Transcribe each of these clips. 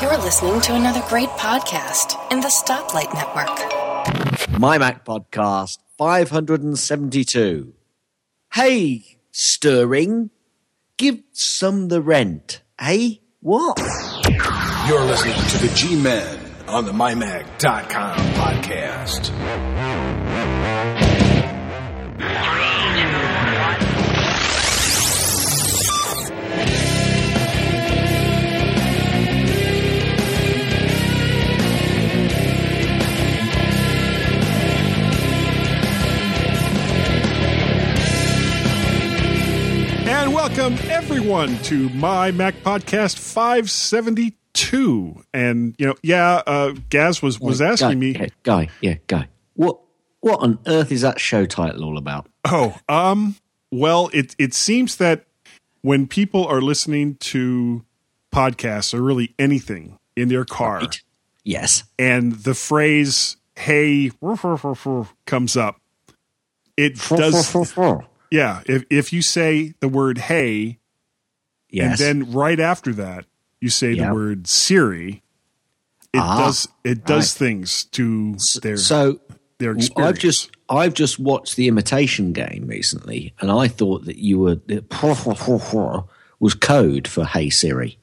You're listening to another great podcast in the Stoplight Network. My Mac Podcast 572. Hey, Stirring, give some the rent. Hey, what? You're listening to the G Men on the MyMac.com podcast. And welcome everyone to my Mac Podcast 572. And you know, yeah, uh, Gaz was was Guy, asking me. Yeah, guy, yeah, guy. What what on earth is that show title all about? Oh, um, well, it it seems that when people are listening to podcasts or really anything in their car, Right. Yes. and the phrase "Hey" comes up, it does. Yeah, if if you say the word "Hey," Yes. and then right after that you say Yeah. the word Siri, it Ah, does it does right. things to their so their experience. I've just I've just watched the Imitation Game recently, and I thought that you were was code for Hey Siri.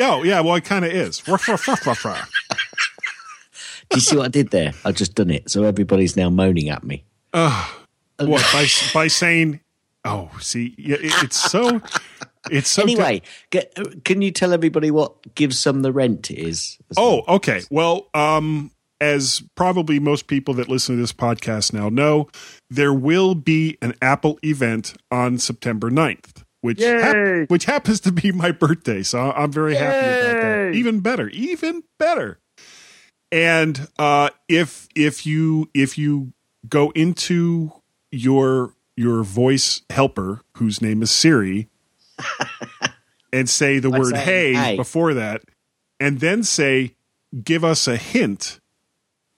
oh yeah, well it kind of is. Do you see what I did there? I just done it, so everybody's now moaning at me. What by by saying? Oh, see, it, it's so it's so. Anyway, get, can you tell everybody what "Give Some the Rent" is? Oh, okay. Well, um, as probably most people that listen to this podcast now know, there will be an Apple event on September 9th, which hap- which happens to be my birthday. So I'm very happy about that. Even better, even better. And uh, if if you if you go into your your voice helper, whose name is Siri, and say the word hey, "Hey." before that, and then say, give us a hint,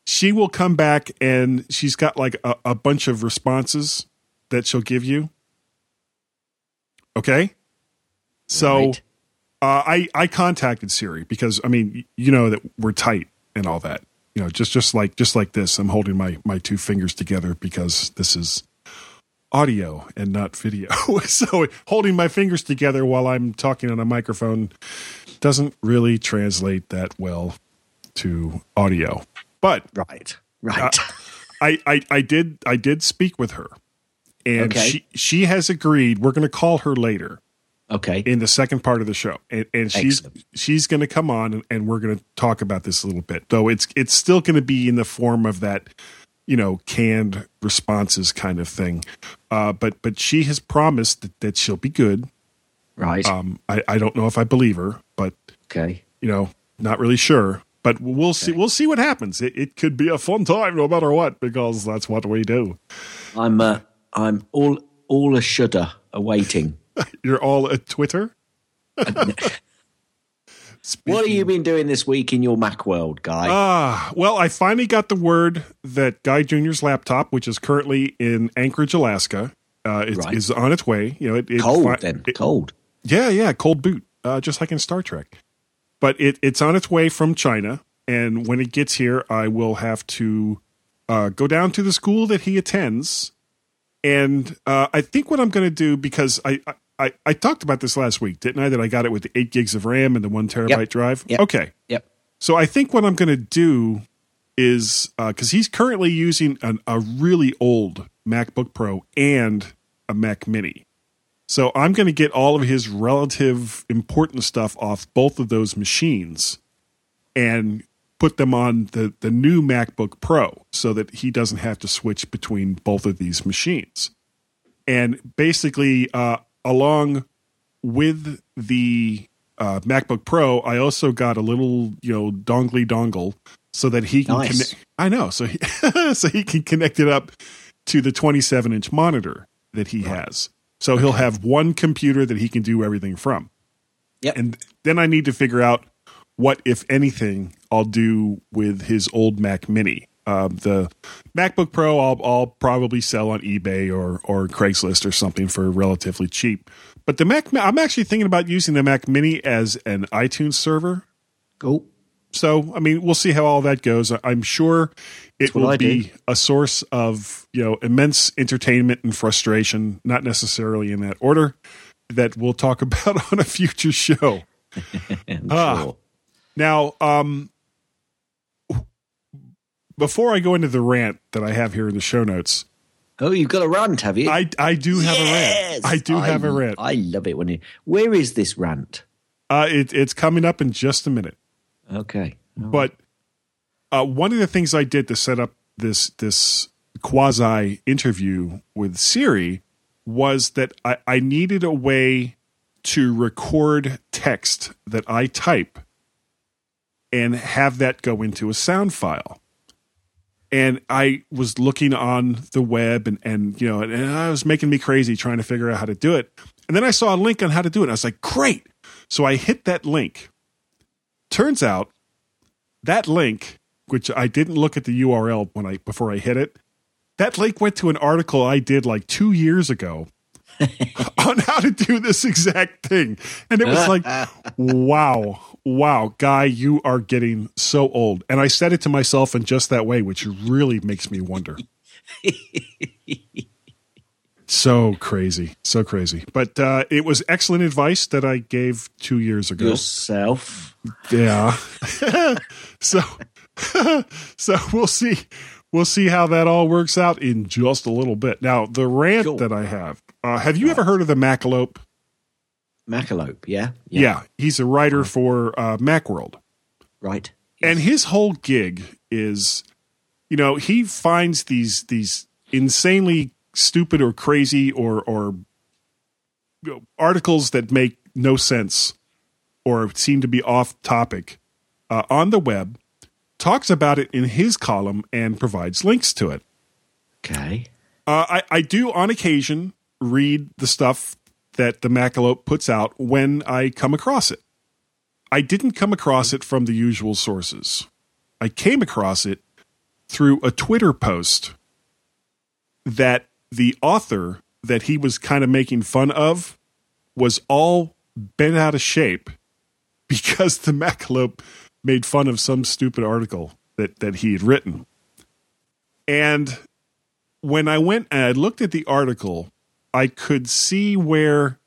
she will come back and she's got like a, a bunch of responses that she'll give you. Okay. So Right. uh, I I contacted Siri because I mean you know that we're tight and all that. You know, just just like just like this, I'm holding my my two fingers together because this is audio and not video. so holding my fingers together while I'm talking on a microphone doesn't really translate that well to audio. But right, right. I, I, I did I did speak with her, and Okay. she she has agreed. We're going to call her later okay, in the second part of the show, and, and she's Excellent. she's going to come on and, and we're going to talk about this a little bit. Though it's it's still going to be in the form of that, you know, canned responses kind of thing. Uh, but but she has promised that, that she'll be good. right. Um, I I don't know if I believe her, but okay. you know, not really sure. But we'll see. We'll see what happens. It, it could be a fun time, no matter what, because that's what we do. I'm uh, I'm all all a shudder awaiting. You're all at Twitter. What have you been doing this week in your Mac world, guy? Ah, well, I finally got the word that Guy Junior's laptop, which is currently in Anchorage, Alaska, uh, is, Right. is on its way. You know, it, it cold fi- then, it- cold. yeah, yeah, cold boot, uh, just like in Star Trek. But it, it's on its way from China, and when it gets here, I will have to uh, go down to the school that he attends. And uh, I think what I'm going to do because I, I I talked about this last week, didn't I? That I got it with the eight gigs of RAM and the one terabyte drive. Yep. Okay, Yep. so I think what I'm going to do is because he's currently using an, a really old MacBook Pro and a Mac Mini. So I'm going to get all of his relative important stuff off both of those machines and put them on the, the new MacBook Pro so that he doesn't have to switch between both of these machines. And basically, uh, along with the uh, MacBook Pro, I also got a little, you know, dongly dongle so that he can Nice. connect. I know, so he, so he can connect it up to the 27 inch monitor that he has. So he'll have one computer that he can do everything from. Yep. And then I need to figure out what, if anything, I'll do with his old Mac Mini. Um, the MacBook Pro, I'll, I'll probably sell on eBay or or Craigslist or something for relatively cheap. But the Mac, I'm actually thinking about using the Mac Mini as an iTunes server Cool. So, I mean, we'll see how all that goes. I'm sure it will I be did. a source of, you know, immense entertainment and frustration, not necessarily in that order, that we'll talk about on a future show. Ah. sure. Now, um, before I go into the rant that I have here in the show notes, Oh, you've got a rant, have you? I, I do have a rant. I do have a rant. I love it when you. Where is this rant? Uh, it, it's coming up in just a minute. Okay. But uh, one of the things I did to set up this this quasi interview with Siri was that I, I needed a way to record text that I type and have that go into a sound file. And I was looking on the web and, and you know, and it was making me crazy trying to figure out how to do it. And then I saw a link on how to do it. I was like, great. So I hit that link. Turns out that link, which I didn't look at the URL when I before I hit it, that link went to an article I did like two years ago on how to do this exact thing. And it was like, wow, wow, guy, you are getting so old. And I said it to myself in just that way, which really makes me wonder. so crazy, so crazy. But uh, it was excellent advice that I gave two years ago. Yourself. Yeah. so so we'll see we'll see how that all works out in just a little bit. Now, the rant that I have. Uh, have you ever heard of the Macalope? Macalope, yeah? Yeah. he's a writer for uh, Macworld. Right. And his whole gig is you know, he finds these these insanely stupid or crazy or or you know, articles that make no sense or seem to be off topic uh, on the web, talks about it in his column and provides links to it. Okay. Uh, I, I do on occasion read the stuff that the Macalope puts out when I come across it. I didn't come across it from the usual sources. I came across it through a Twitter post that the author that he was kind of making fun of was all bent out of shape because the Macalope made fun of some stupid article that, that he had written. And when I went and I looked at the article, I could see where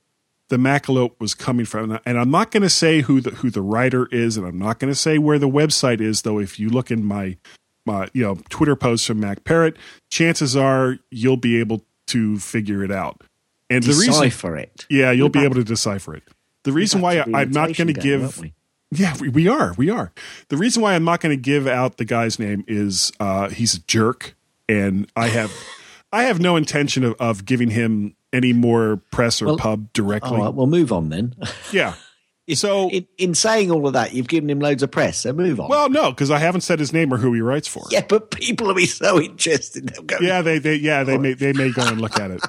the Macalope was coming from. And I'm not going to say who the who the writer is, and I'm not going to say where the website is. Though, if you look in my my you know Twitter posts from Mac Parrot, chances are you'll be able to figure it out. And the reason, Decipher it. yeah, you'll be able to decipher it. The reason why I'm not going to give we? yeah, we, we are. We are. The reason why I'm not going to give out the guy's name is uh, he's a jerk, and I have I have no intention of, of giving him any more press or Well, pub directly. All right, well, move on then. yeah. So, in, in saying all of that, you've given him loads of press, so move on. well, no, because I haven't said his name or who he writes for. yeah, but people will be so interested. They'll go, Yeah, they, they yeah they may they may go and look at it.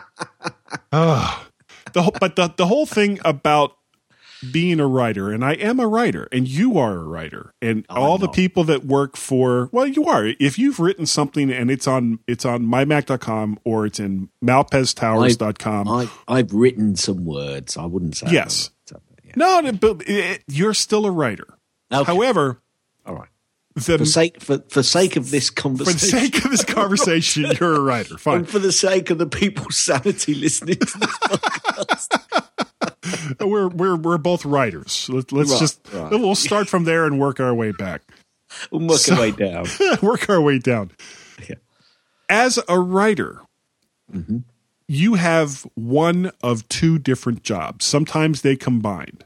Ah. the whole, but the the whole thing about being a writer, and I am a writer, and you are a writer, and oh, all the people that work for well, you are. If you've written something and it's on it's on mymac.com or it's in malpeztowers.com. I, I've written some words. I wouldn't say. Yes. Yeah. no, but it, you're still a writer. Okay. However, All right. the, For sake for, for sake of this conversation, for the sake of this conversation, you're a writer. Fine. and for the sake of the people's sanity listening to this we're we're we're both writers. Let, let's Right, just right. we'll start from there and work our way back. we'll work So- our way down. work our way down. Yeah. As a writer, mm-hmm. you have one of two different jobs. Sometimes they combine.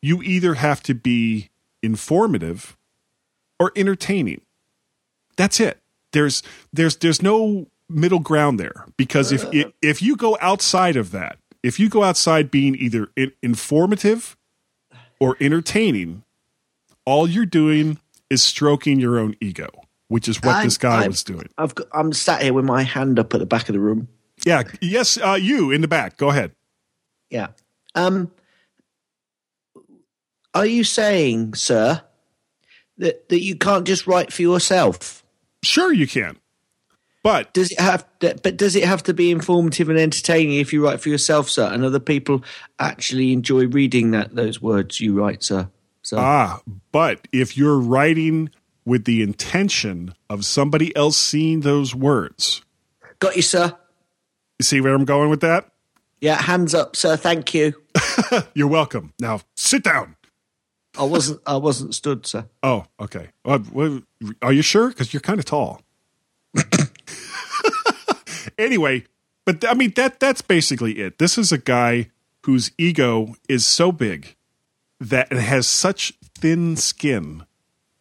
You either have to be informative or entertaining. That's it. There's there's there's no middle ground there because if uh. if, if you go outside of that, if you go outside being either in, informative or entertaining, all you're doing is stroking your own ego, which is what I'm- this guy I'm- was doing. I've got, I'm sat here with my hand up at the back of the room. Yeah. Yes. Uh, you in the back. Go ahead. Yeah. Um. Are you saying, sir, that that you can't just write for yourself? Sure, you can. But Does it have? To, but does it have to be informative and entertaining if you write for yourself, sir, and other people actually enjoy reading that those words you write, sir? So Ah, but if you're writing with the intention of somebody else seeing those words, got you, sir. you see where I'm going with that? Yeah, hands up, sir. Thank you. You're welcome. Now sit down. I wasn't. I wasn't stood, sir. Oh, okay. Uh, are you sure? Because you're kind of tall. Anyway, but I mean that that's basically it. This is a guy whose ego is so big that it has such thin skin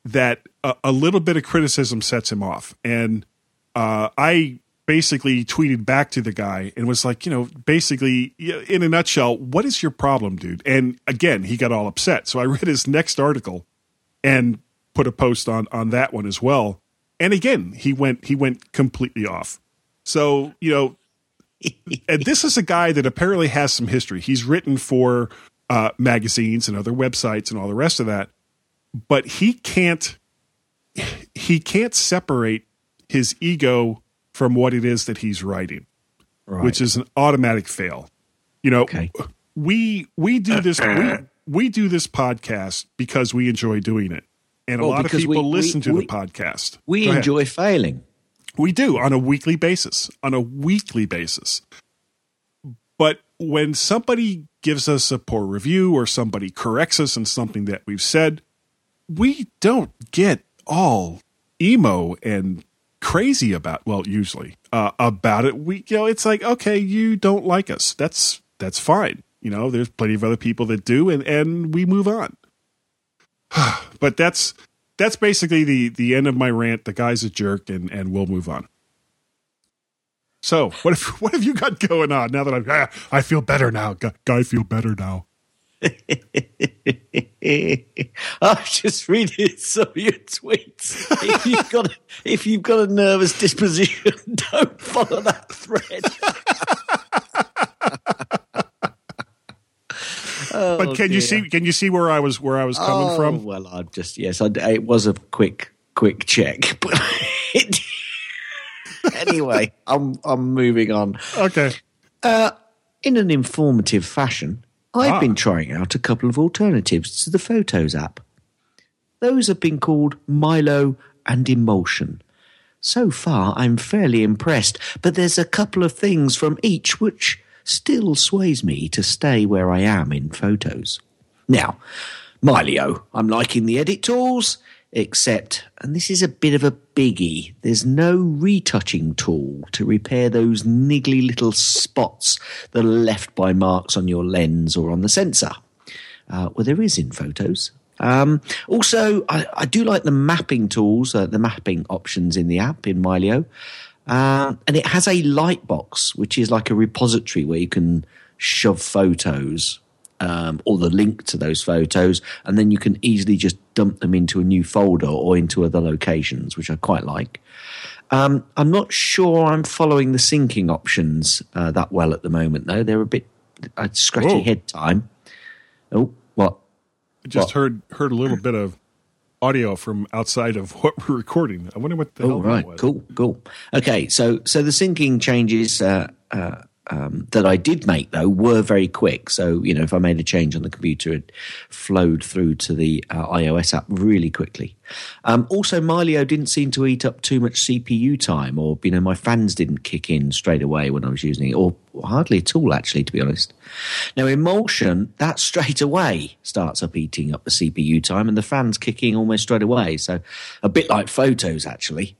that a, a little bit of criticism sets him off. And uh, I basically tweeted back to the guy and was like, you know, basically, in a nutshell, what is your problem, dude? And again, he got all upset. So I read his next article and put a post on on that one as well. And again, he went he went completely off. So you know, and this is a guy that apparently has some history. He's written for uh, magazines and other websites and all the rest of that, but he can't he can't separate his ego from what it is that he's writing, which is an automatic fail. You know, Okay. we we do this we, we do this podcast because we enjoy doing it. And a Well, lot of people we- listen we- to the podcast. We Go ahead. enjoy failing. We do on a weekly basis. On a weekly basis. But when somebody gives us a poor review or somebody corrects us in something that we've said, we don't get all emo and crazy about well usually uh, about it we you know it's like okay you don't like us that's that's fine you know there's plenty of other people that do and and we move on but that's that's basically the the end of my rant the guy's a jerk and and we'll move on so what if what have you got going on now that i'm ah, i feel better now Gu- guy feel better now I'm just reading some of your tweets. If you've got if you've got a nervous disposition, don't follow that thread. But can you see can you see where i was where i was coming Oh, from Well, I just yes, I, it was a quick quick check, but it, anyway, I'm I'm moving on. okay In an informative fashion, I've Ah. been trying out a couple of alternatives to the Photos app. Those have been called Mylio and Emulsion. So far, I'm fairly impressed, but there's a couple of things from each which still sways me to stay where I am in photos. Now, Mylio, I'm liking the edit tools, except, and this is a bit of a biggie, there's no retouching tool to repair those niggly little spots that are left by marks on your lens or on the sensor. Uh, well, there is in photos. Um, also, I, I do like the mapping tools, uh, the mapping options in the app in Mylio. Uh, and it has a light box, which is like a repository where you can shove photos um, or the link to those photos, and then you can easily just dump them into a new folder or into other locations, which I quite like. Um, I'm not sure I'm following the syncing options uh, that well at the moment, though. They're a bit uh, scratchy Whoa. head time. Oh, what? I just Well- heard heard a little bit of audio from outside of what we're recording. I wonder what the hell Oh, that right. was. Cool, cool. Okay, so so the syncing changes uh, uh, um, that I did make though were very quick. So you know, if I made a change on the computer, it flowed through to the uh, iOS app really quickly. Um, also, Mylio didn't seem to eat up too much CPU time, or you know, my fans didn't kick in straight away when I was using it, or hardly at all, actually, to be honest. Now, Emulsion, that straight away starts up eating up the CPU time, and the fans kicking almost straight away. So, a bit like Photos, actually.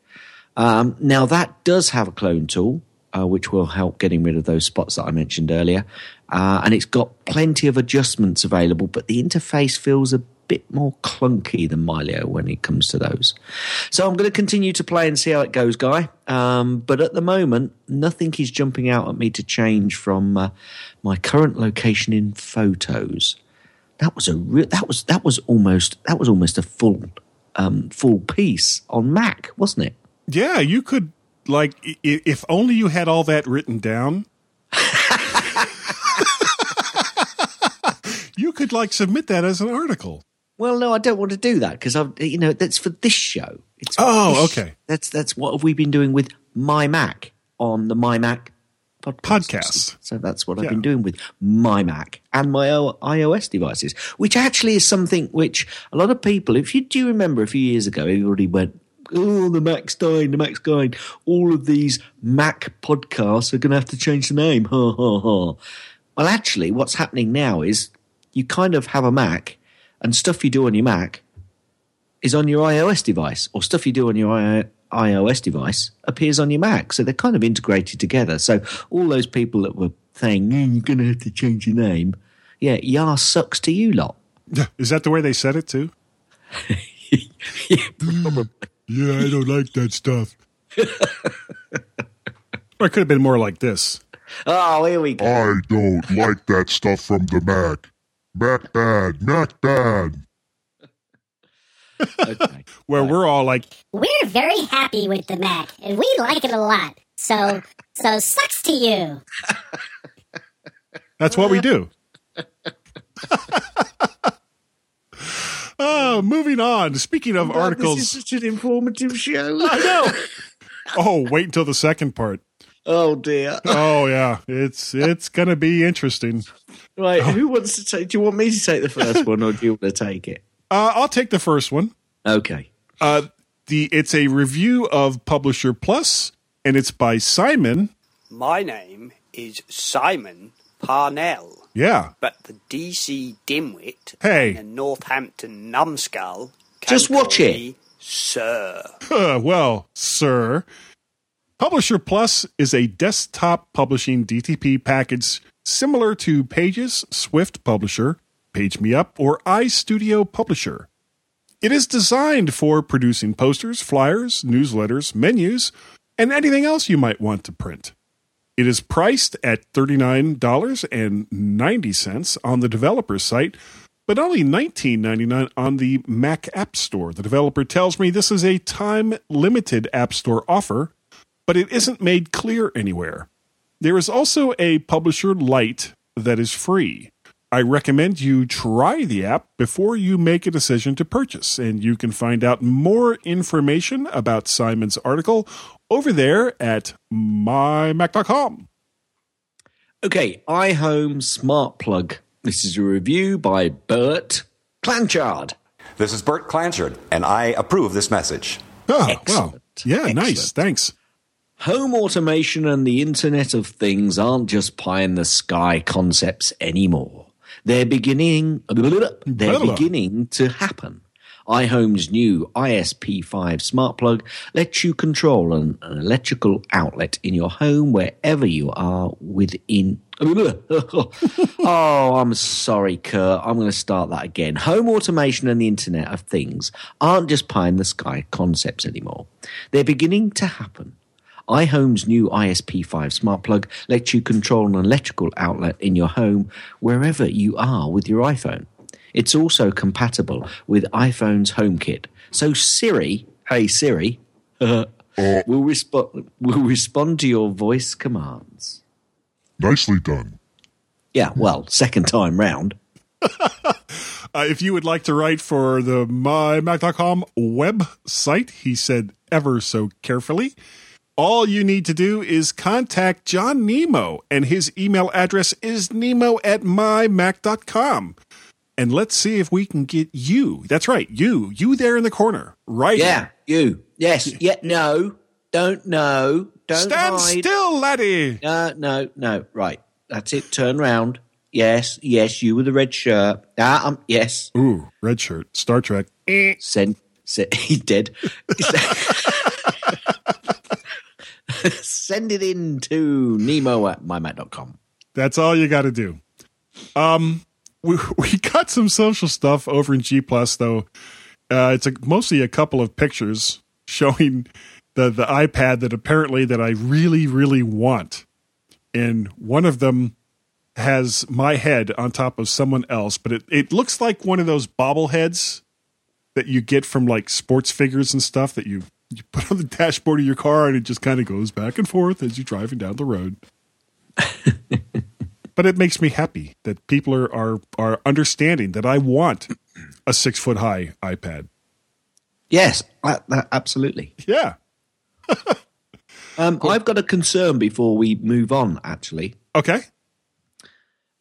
Um, now that does have a clone tool, uh, which will help getting rid of those spots that I mentioned earlier, uh, and it's got plenty of adjustments available. But the interface feels a bit more clunky than Mylio when it comes to those. So I'm going to continue to play and see how it goes, guy. Um, but at the moment, nothing is jumping out at me to change from uh, my current location in photos. That was a real. That was that was almost that was almost a full um, full piece on Mac, wasn't it? Yeah, you could like if only you had all that written down. you could like submit that as an article. Well, no, I don't want to do that because I've, you know, that's for this show. It's Oh, this- okay. That's that's what have we been doing with my Mac on the my Mac podcast. Podcasts. So that's what I've been doing with my Mac and my iOS devices, which actually is something which a lot of people, if you do remember a few years ago, everybody went, Oh, the Mac's dying, the Mac's dying. All of these Mac podcasts are going to have to change the name. Ha ha ha. Well, actually, what's happening now is you kind of have a Mac and stuff you do on your Mac is on your iOS device, or stuff you do on your I- iOS device appears on your Mac. So they're kind of integrated together. So all those people that were saying, "Mm, you're going to have to change your name, yeah, Yar sucks to you lot. Is that the way they said it too? Yeah, I don't like that stuff. or it could have been more like this. Oh, here we go. I don't like that stuff from the Mac. Mac bad, Mac bad. Okay. Where we're all like, We're very happy with the Mac, and we like it a lot. So, so sucks to you. that's what we do. oh, moving on. Speaking of articles. This is such an informative show. I know. Oh, wait until the second part. Oh dear. Oh yeah, it's it's gonna be interesting. Right, who wants to take? Do you want me to take the first one, or do you want to take it? Uh, I'll take the first one. Okay. Uh, the it's a review of Publisher Plus, and it's by Simon. My name is Simon Parnell, Yeah, but the DC dimwit Hey. and the Northampton numbskull can Just watch call it. me Sir. Uh, well, sir. Publisher Plus is a desktop publishing DTP package similar to Pages, Swift Publisher, PageMeUp, or iStudio Publisher. It is designed for producing posters, flyers, newsletters, menus, and anything else you might want to print. It is priced at $39.90 on the developer's site, but only $19.99 on the Mac App Store. The developer tells me this is a time limited App Store offer, but it isn't made clear anywhere. There is also a Publisher Lite that is free. I recommend you try the app before you make a decision to purchase, and you can find out more information about Simon's article over there at mymac.com. Okay, iHome Smart Plug. This is a review by Bert Clanchard. This is Bert Clanchard, and I approve this message. Oh, wow. Excellent. Yeah, nice. Thanks. Home automation and the Internet of Things aren't just pie in the sky concepts anymore. They're beginning they're beginning to happen. iHome's new ISP5 smart plug lets you control an, an electrical outlet in your home wherever you are within oh, I'm sorry, Kurt. I'm going to start that again. Home automation and the Internet of Things aren't just pie in the sky concepts anymore. They're beginning to happen. iHome's new ISP5 smart plug lets you control an electrical outlet in your home wherever you are with your iPhone. It's also compatible with iPhone's HomeKit. So Siri, hey Siri, will respond will respond to your voice commands. Nicely done. Yeah, well, second time round. Uh, if you would like to write for the mymac.com website, he said ever so carefully, all you need to do is contact John Nemo, and his email address is nemo at mymac.com. And let's see if we can get you. That's right, you, you there in the corner, right? Yeah, you. Yes. Yeah. No. Don't. know, Don't Stand hide. still, laddie. No. No. No. Right. That's it. Turn round. Yes. Yes. You with the red shirt. Ah. Um. Yes. Ooh, red shirt, Star Trek. Send. send he's dead. Send it in to Nemo at mymac.com. That's all you got to do. Um, we we got some social stuff over in G Plus though. Uh, it's a, mostly a couple of pictures showing the the iPad that apparently that I really really want, and one of them has my head on top of someone else, but it it looks like one of those bobbleheads that you get from like sports figures and stuff that you you put on the dashboard of your car and it just kind of goes back and forth as you're driving down the road but it makes me happy that people are are are understanding that I want a six foot high iPad. Yes. that- absolutely. Yeah. Um, I've got a concern before we move on. Actually, Okay.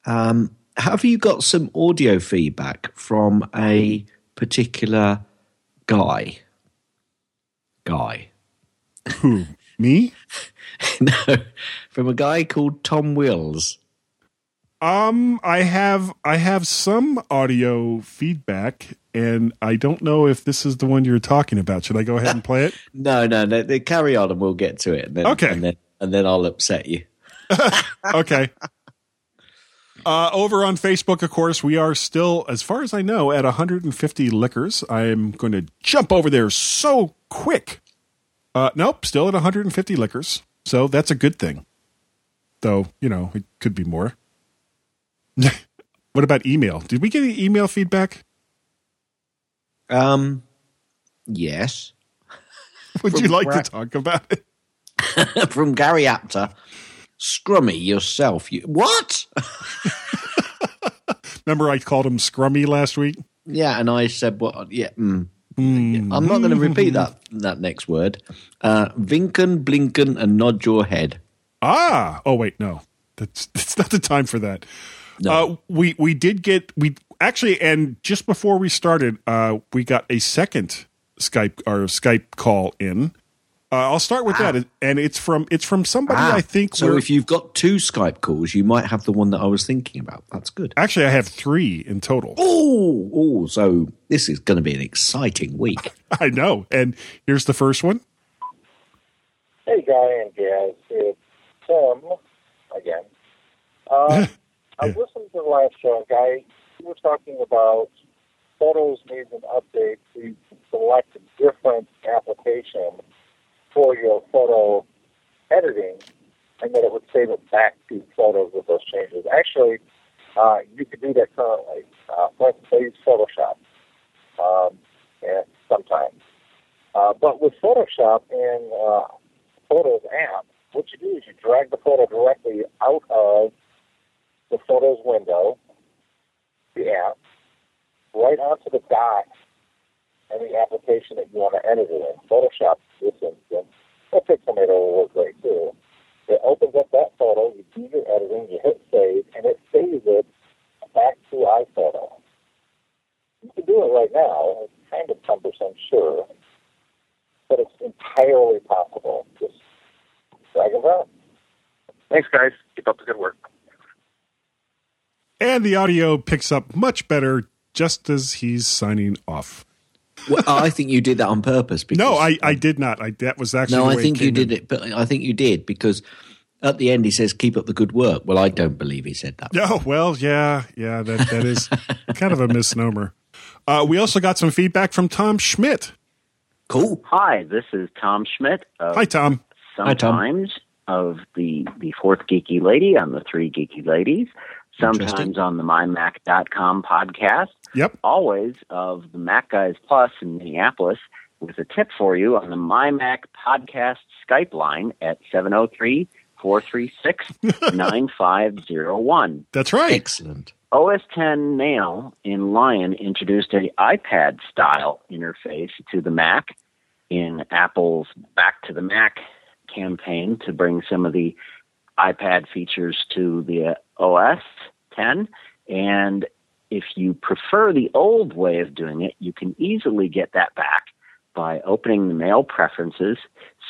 um, have you got some audio feedback from a particular guy? Guy. Who? Me? no, from a guy called Tom Wills. Um, I have I have some audio feedback, and I don't know if this is the one you're talking about. Should I go ahead and play it? No, no, no. They carry on, and we'll get to it. And then, Okay. and then, and then I'll upset you. okay. Uh, over on Facebook, of course, we are still, as far as I know, at 150 liquors. I am going to jump over there so quick. Uh, nope, still at 150 liquors. So that's a good thing. Though, you know, it could be more. what about email? Did we get any email feedback? Um, yes, Would you like Ra- to talk about it? from Gary Apter. Scrummy yourself. You what? Remember, I called him Scrummy last week? Yeah, and I said, "What? yeah, mm. I'm not going to repeat that that next word. Uh, Vinken, blinken, and nod your head. Ah, oh wait, no, that's that's not the time for that. No. Uh, we we did get we actually, and just before we started, uh, we got a second Skype or Skype call in. Uh, I'll start with that, and it's from it's from somebody Ah, I think. so. If you've got two Skype calls, you might have the one that I was thinking about. That's good. actually, I have three in total. Oh, oh, so this is going to be an exciting week. I know, and here's the first one. Hey, Guy and Gaz, it's Tim again. Uh, I listened to the last show, and Guy, you were talking about photos needs an update so you can select a different application for your photo editing, and that it would save it back to photos with those changes. Actually, uh, you can do that currently. Uh, I use Photoshop um, and sometimes. Uh, but with Photoshop and uh, Photos app, what you do is you drag the photo directly out of the Photos window, the app, right onto the dot and the application that you want to edit it in. Photoshop, this instance, or Pixelmator will work great too. It opens up that photo, you do your editing, you hit save, and it saves it back to iPhoto. You can do it right now. It's kind of cumbersome, sure, but it's entirely possible. Just drag and drop. Thanks, guys. Keep up the good work. And the audio picks up much better just as he's signing off. Well, I think you did that on purpose. Because, No, I, I did not. I that was actually no, the I think you came did in. it, but I think you did because at the end he says, "Keep up the good work." Well, I don't believe he said that. Oh well, yeah, yeah. That that is kind of a misnomer. Uh, we also got some feedback from Tom Schmidt. Cool. Hi, this is Tom Schmidt. Of Hi, Tom. Hi, Tom. Sometimes of the the fourth geeky lady on the three geeky ladies. Sometimes on the mymac.com podcast. Yep. Always of the Mac Guys Plus in Minneapolis with a tip for you on the My Mac podcast Skype line at 703 436 9501. That's right. Excellent. OS 10 Mail in Lion introduced a iPad style interface to the Mac in Apple's Back to the Mac campaign to bring some of the iPad features to the OS 10. And if you prefer the old way of doing it, you can easily get that back by opening the Mail preferences,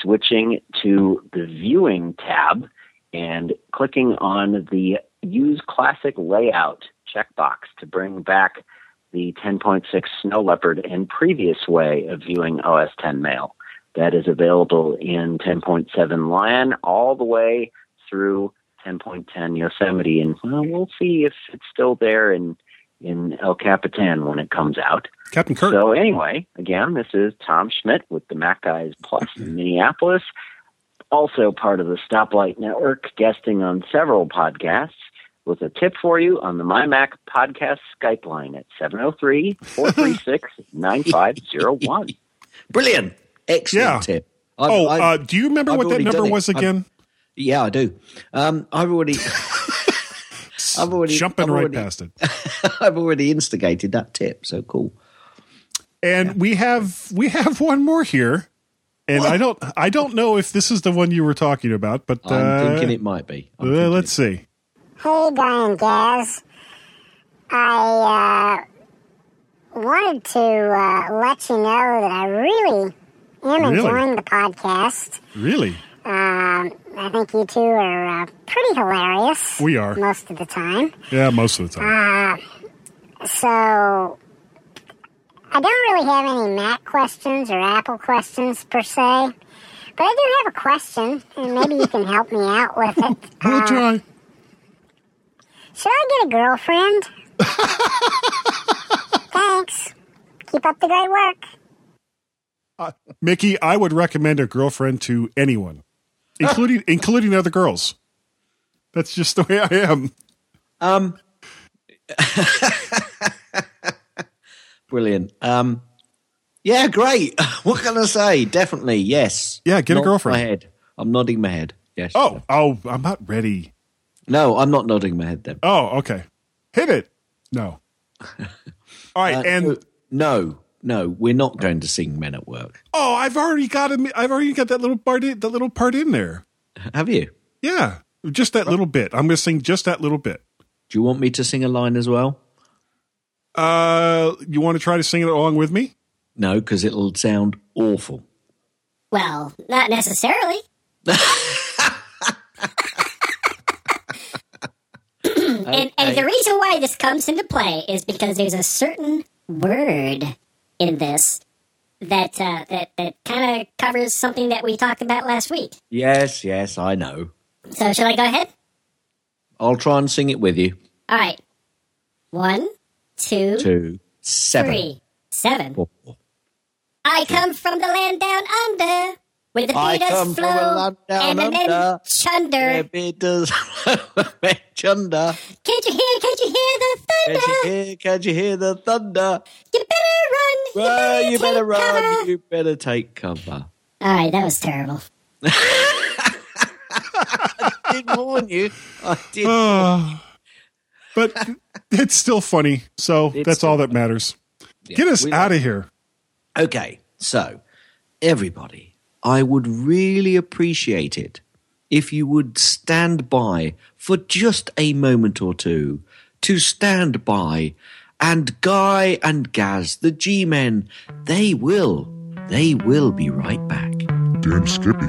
switching to the Viewing tab, and clicking on the Use Classic Layout checkbox to bring back the 10.6 Snow Leopard and previous way of viewing OS 10 Mail. That is available in 10.7 Lion all the way through 10.10 Yosemite, and well, we'll see if it's still there in in El Capitan when it comes out. Captain Kirk. So anyway, again, this is Tom Schmidt with the Mac Guys Plus in Minneapolis, also part of the Stoplight Network, guesting on several podcasts. With a tip for you on the MyMac podcast Skype line at 703 436 9501. Brilliant. Excellent Yeah. tip. I've- oh, I've- uh, do you remember I've what that number done it. was I've- again? yeah, I do. Um, I've already. I've already Jumping I've right already- past it. I've already instigated that tip. So cool. And we have we have one more here, and I don't I don't know if this is the one you were talking about, but I'm uh, thinking it might be. Uh, let's see. Hey, Guy and Gaz. I uh, wanted to uh, let you know that I really am Really? enjoying the podcast. Really? I think you two are uh, pretty hilarious. We are. most of the time. Yeah, most of the time. Uh, so I don't really have any Mac questions or Apple questions per se, but I do have a question, and maybe you can help me out with it. We'll Uh, try. Should I get a girlfriend? Thanks. Keep up the great work. Mickey, I would recommend a girlfriend to anyone, including including the other girls. That's just the way I am. Um, brilliant. Um, yeah, great. What can I say? Definitely, yes. Yeah, get a girlfriend. My head. I'm nodding my head. Yes. Oh, oh, I'm not ready. no, I'm not nodding my head. Then. Oh, okay. Hit it. No. All right, Uh, and no, no, we're not going to sing "Men at Work." oh, I've already got him. I've already got that little part. In, that little part in there. Have you? Yeah, just that little bit. I'm going to sing just that little bit. Do you want me to sing a line as well? Uh, you want to try to sing it along with me? No, because it'll sound awful. Well, not necessarily. and, and the reason why this comes into play is because there's a certain word in this that uh, that that kind of covers something that we talked about last week. Yes, yes, I know. So shall I go ahead? I'll try and sing it with you. All right. One, two, Two, seven, three, seven. four. I come from the land down under, where the beaters come from a flow, and the men under, chunder. Bitters chunder. Can't you hear? Can't you hear the thunder? Can't you hear? Can't you hear the thunder? You better run. You better, you better take run. cover. You better take cover. All right, that was terrible. I did warn you. I did. Uh, but it's still funny. So It's that's all that matters. Yeah, Get us out of here. Okay, so everybody, I would really appreciate it if you would stand by for just a moment or two to stand by. And Guy and Gaz, the G Men, they will, they will be right back. Damn Skippy.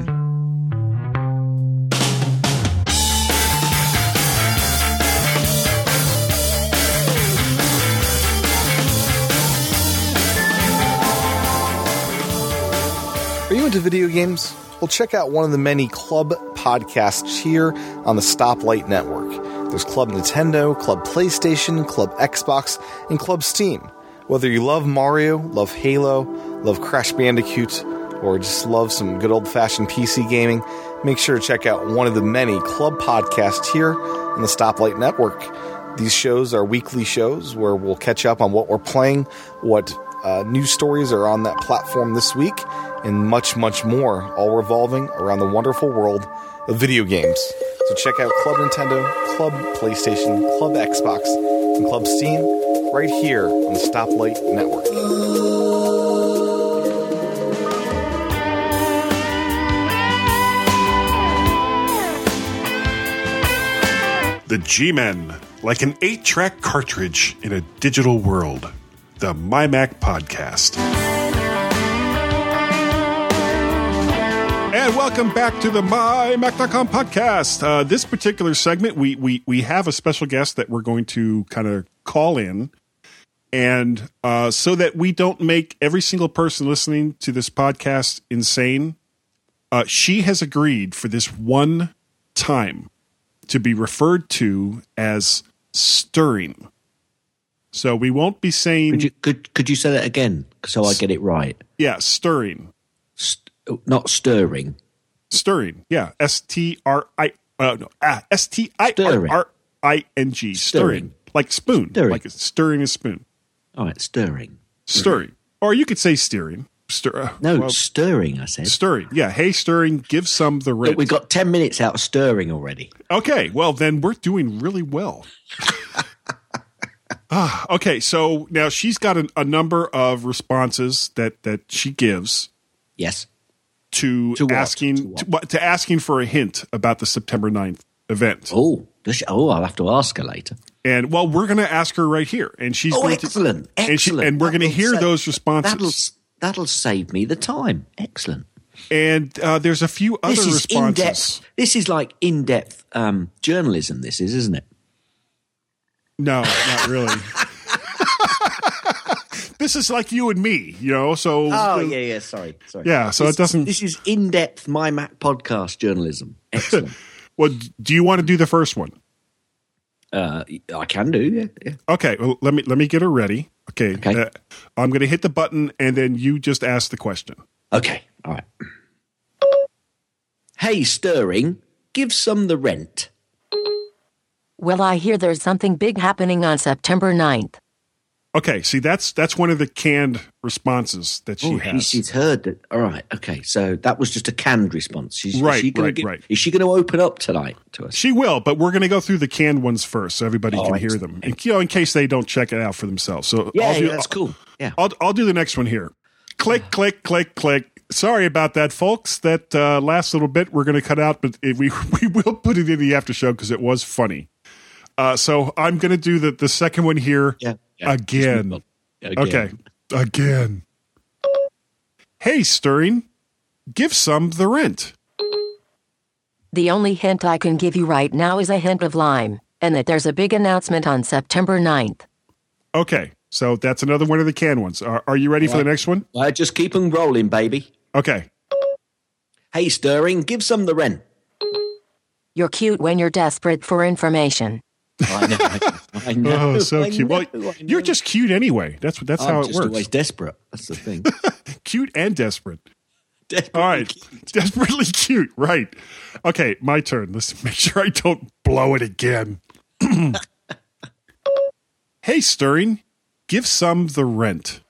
Are you into video games? Well, check out one of the many club podcasts here on the Stoplight Network. There's Club Nintendo, Club PlayStation, Club Xbox, and Club Steam. Whether you love Mario, love Halo, love Crash Bandicoot, or just love some good old fashioned PC gaming, make sure to check out one of the many club podcasts here on the Stoplight Network. These shows are weekly shows where we'll catch up on what we're playing, what uh, news stories are on that platform this week, and much, much more, all revolving around the wonderful world of video games. So check out Club Nintendo, Club PlayStation, Club Xbox, and Club Steam right here on the Stoplight Network. The G Men, like an eight track cartridge in a digital world. The MyMac Podcast. And welcome back to the MyMac.com podcast. Uh, this particular segment, we, we, we have a special guest that we're going to kind of call in. And uh, so that we don't make every single person listening to this podcast insane, uh, she has agreed for this one time to be referred to as stirring. So we won't be saying Could you, could, could you say that again so I get it right? yeah, stirring. St- not stirring. Stirring. Yeah, S T R I uh no, ah, S T I R Stirring. R I N G. Stirring. Like spoon. Stirring. Like stirring a spoon. All right, stirring. Stirring. Or you could say steering. Stir uh, No, well, stirring, I said. stirring. Yeah, hey stirring, give some the Look, rent. we got 10 minutes out of stirring already. Okay, well then we're doing really well. ah, okay, so now she's got a, a number of responses that that she gives, Yes. To, To asking To to, to asking for a hint about the September 9th event. Oh, she, oh, I'll have to ask her later. And well, we're going to ask her right here, and she's Oh, going excellent, to, and, she, excellent. and we're going to hear sa- those responses. That'll that'll save me the time. Excellent. And uh, there's a few other this is In-depth, This is like in depth um, journalism. This is, isn't it? No, not really. this is like you and me, you know. So Oh yeah, yeah. Sorry, sorry. Yeah, so This- it doesn't- This is in depth MyMac podcast journalism. Excellent. Well, do you want to do the first one? uh, I can do. Yeah, yeah. Okay, well, let me let me get her ready. Okay, Okay. uh, I'm going to hit the button, and then you just ask the question. Okay. All right. Hey, Stirring, give some the rent. Well, I hear there's something big happening on September 9th. Okay, see that's that's one of the canned responses that she Oh, has. she's heard that. All right. Okay. So that was just a canned response. She's, Right, she right, give- right. Is she going to open up tonight to us? She will, but we're going to go through the canned ones first, so everybody Oh, can hear them, and, you know, in case they don't check it out for themselves. So Yeah, I'll do, yeah, that's cool. Yeah. I'll I'll do the next one here. Click, click, click, click. Sorry about that, folks. That uh, last little bit we're going to cut out, but it, we we will put it in the after show because it was funny. Uh, so I'm going to do the the second one here yeah. Again. Again. Okay, again. Hey, Stirring, give some the rent. The only hint I can give you right now is a hint of lime, and that there's a big announcement on September 9th. Okay, so that's another one of the canned ones. Are, are you ready for the next one? Uh, just keep them rolling, baby. Okay. Hey, Stirring, give some the rent. You're cute when you're desperate for information. I know. I, I know. Oh, so I cute. know, Well, you're just cute anyway. That's what. That's I'm how it just works. always desperate. That's the thing. cute and desperate. Desperately All right, cute. desperately cute. Right. Okay, my turn. Let's make sure I don't blow it again. hey, Stirring, give some the rent.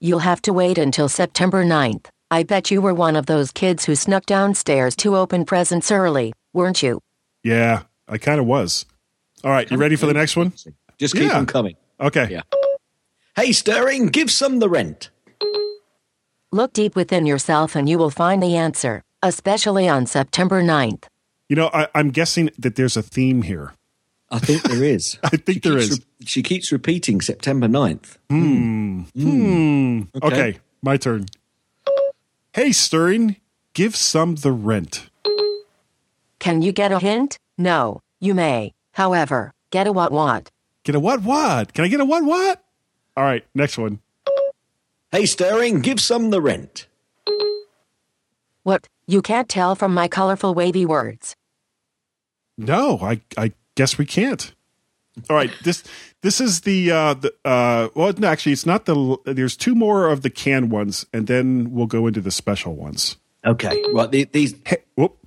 You'll have to wait until September 9th. I bet you were one of those kids who snuck downstairs to open presents early, weren't you? Yeah, I kind of was. All right, you ready for the next one? Just keep Yeah. them coming. Okay. Yeah. Hey, Stirring, give some the rent. Look deep within yourself and you will find the answer, especially on September 9th. You know, I, I'm guessing that there's a theme here. I think there is. I think there keeps is. re- she keeps repeating September 9th. Hmm. Okay. Okay. my turn. Hey, Stirring, give some the rent. Can you get a hint? No, you may. However, get a what what. Get a what what? Can I get a what what? All right, next one. Hey, Stirring, give some the rent. What? You can't tell from my colorful wavy words. No, I I guess we can't. All right, this this is the uh the uh well no, actually it's not the there's two more of the canned ones and then we'll go into the special ones. Okay. Right. the- These. Hey, whoop.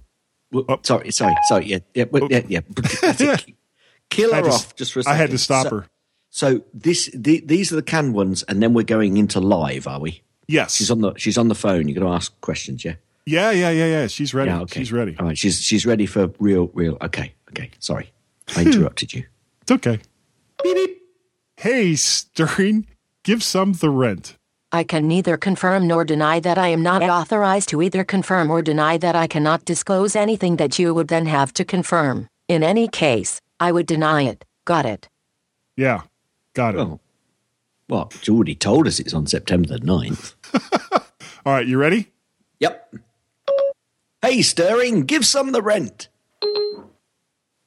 Oh. Sorry. Sorry. Sorry. Yeah. Yeah. but- yeah, yeah. Kill her to- off just for a I second. I had to stop So- her. So this, the, these are the canned ones, and then we're going into live, are we? Yes. She's on the she's on the phone. You're going to ask questions, yeah? yeah, yeah, yeah, yeah. She's ready. Yeah. Okay. She's ready. All right. She's she's ready for real, real. Okay. Okay. Sorry, I hmm. interrupted you. It's okay. Hey, Stirring, give some the rent. I can neither confirm nor deny that I am not authorized to either confirm or deny that I cannot disclose anything that you would then have to confirm. In any case, I would deny it. Got it. Yeah, got it. Well, well, she already told us it's on September the 9th. All right, you ready? Yep. Hey, Stirring, give some the rent.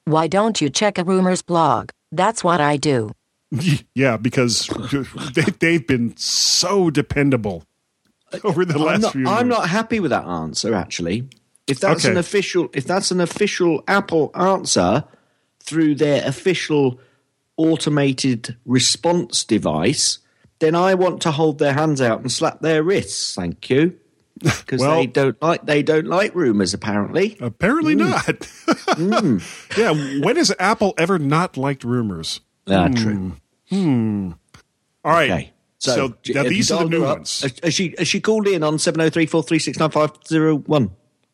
Why don't you check a rumors blog? That's what I do. yeah, because they, they've been so dependable over the last I'm not, few I'm not happy with that answer. Actually, if that's Okay. an official, if that's an official Apple answer through their official automated response device, then I want to hold their hands out and slap their wrists. Thank you, because Well- they don't like they don't like rumors. Apparently, Apparently Mm. not. yeah, when has Apple ever not liked rumors? ah, true. All right. Okay. So, So, now these are the new up? ones. Has, has she has she called in on seven zero three four three six nine five zero one?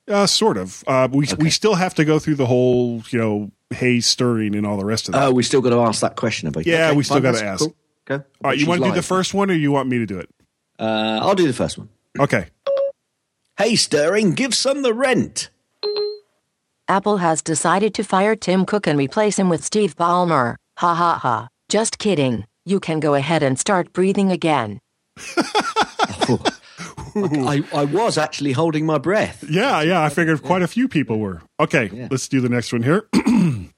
Uh, sort of. Uh, we we still have to go through the whole, you know, hay stirring and all the rest of that. Oh, we still got to ask that question about. Yeah, we still gotta ask. Cool. Okay. all right, you want to do the first one, or you want me to do it? Uh, I'll do the first one. Okay. Hey, Stirring, give some the rent. Apple has decided to fire Tim Cook and replace him with Steve Ballmer. Ha ha ha. Just kidding. You can go ahead and start breathing again. I, I was actually holding my breath. Yeah, yeah. I figured quite a few people were. Okay, let's do the next one here.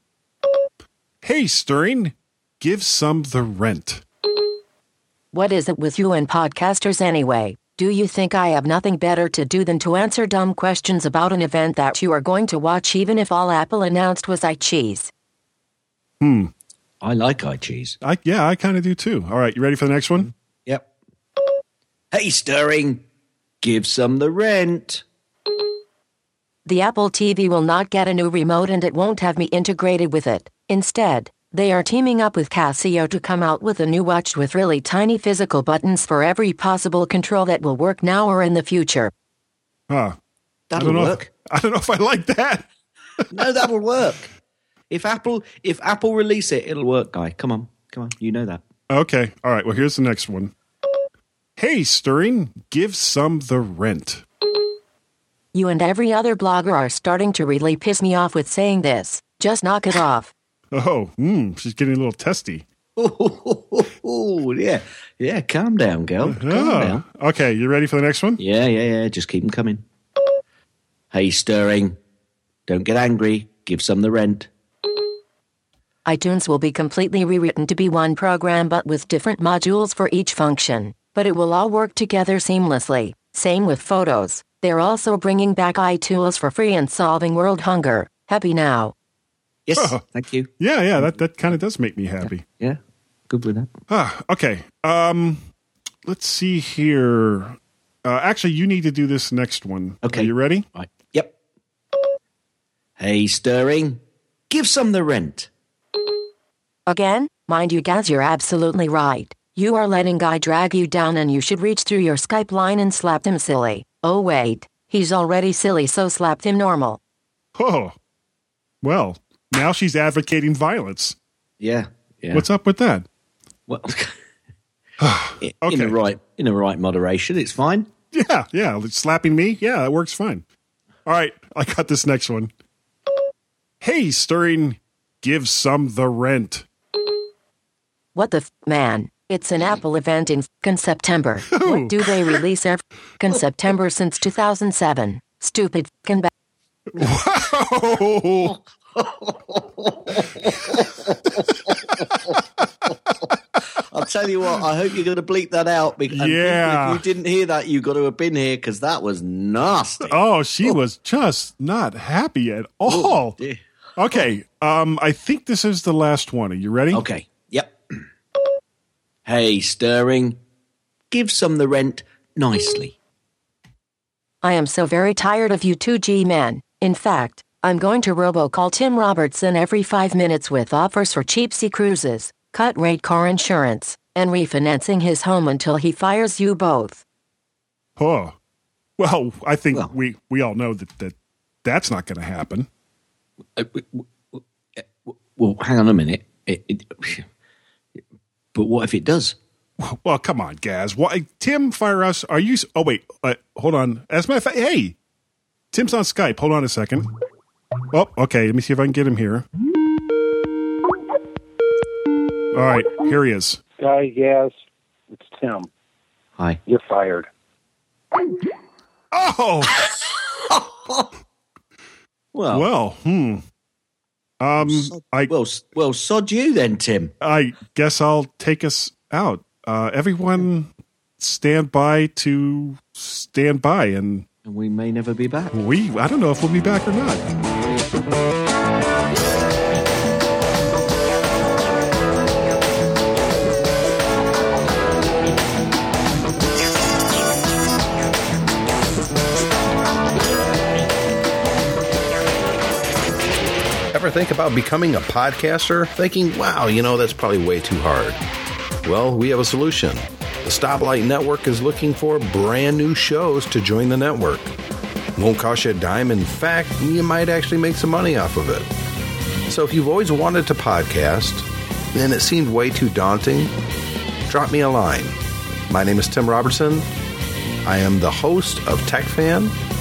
hey, Stirring, give some the rent. What is it with you and podcasters anyway? Do you think I have nothing better to do than to answer dumb questions about an event that you are going to watch even if all Apple announced was iCheese? Hmm. I like iCheese. I yeah, I kind of do too. All right, you ready for the next one? Mm-hmm. Yep. Hey, Stirring, give some the rent. The Apple TV will not get a new remote and it won't have me integrated with it. Instead, they are teaming up with Casio to come out with a new watch with really tiny physical buttons for every possible control that will work now or in the future. Huh. That'll I work. If, I don't know if I like that. no, that will work. If Apple if Apple release it, it'll work, guy. Come on, come on. You know that. Okay. All right. Well, here's the next one. Hey, Stirring, give some the rent. You and every other blogger are starting to really piss me off with saying this. Just knock it off. Oh, hmm, she's getting a little testy. Oh, yeah, yeah. Calm down, girl. Calm Ah, down. Okay, you ready for the next one? Yeah, yeah, yeah. Just keep them coming. Hey, Stirring, don't get angry. Give some the rent. iTunes will be completely rewritten to be one program but with different modules for each function. But it will all work together seamlessly. Same with photos. They're also bringing back iTools for free and solving world hunger. Happy now. Yes, Oh. thank you. Yeah, yeah, that, that kind of does make me happy. Yeah, good with that. Ah, okay. Um, let's see here. Uh, actually, you need to do this next one. Okay. Are you ready? Right. Yep. Hey, Stirring, give some the rent. Again, mind you, Gaz, you're absolutely right. You are letting Guy drag you down and you should reach through your Skype line and slap him silly. Oh, wait. He's already silly, so slap him normal. Oh, well, now she's advocating violence. Yeah, yeah. What's up with that? Well, in, in the right in the right moderation, it's fine. Yeah, yeah. Slapping me? Yeah, that works fine. All right, I got this next one. Hey, Stirring, give some the rent. What the f, man? It's an Apple event in f***ing September. What do they release every f***ing September since 2007? Stupid f***ing ba- Oh, I'll tell you what. I hope you're going to bleep that out. Because Yeah. if you didn't hear that, you got to have been here because that was nasty. oh, she was just not happy at all. dear. Okay, um, I think this is the last one. Are you ready? Okay. Yep. Hey, Stirring, give some the rent nicely. I am so very tired of you two G men. In fact, I'm going to robocall Tim Robertson every five minutes with offers for cheap sea cruises, cut rate car insurance, and refinancing his home until he fires you both. Oh, well, I think we we all know that that that's not going to happen. Uh, well, hang on a minute. It, it, but what if it does? Well, come on, Gaz. Why, Tim, fire us? Are you? Oh, wait. Uh, hold on. As a matter of fact, hey, Tim's on Skype. Hold on a second. Oh, okay. Let me see if I can get him here. All right, here he is. Guy, yes, it's Tim. Hi. You're fired. Oh, Well, well, hmm. Um, I well, well, sod you then, Tim. I guess I'll take us out. Uh, everyone, stand by to stand by, and And we may never be back. we. I don't know if we'll be back or not. Ever think about becoming a podcaster? Thinking, wow, you know, that's probably way too hard. Well, we have a solution. The Stoplight Network is looking for brand new shows to join the network. Won't cost you a dime. In fact, you might actually make some money off of it. So if you've always wanted to podcast and it seemed way too daunting, drop me a line. My name is Tim Robertson. I am the host of TechFan.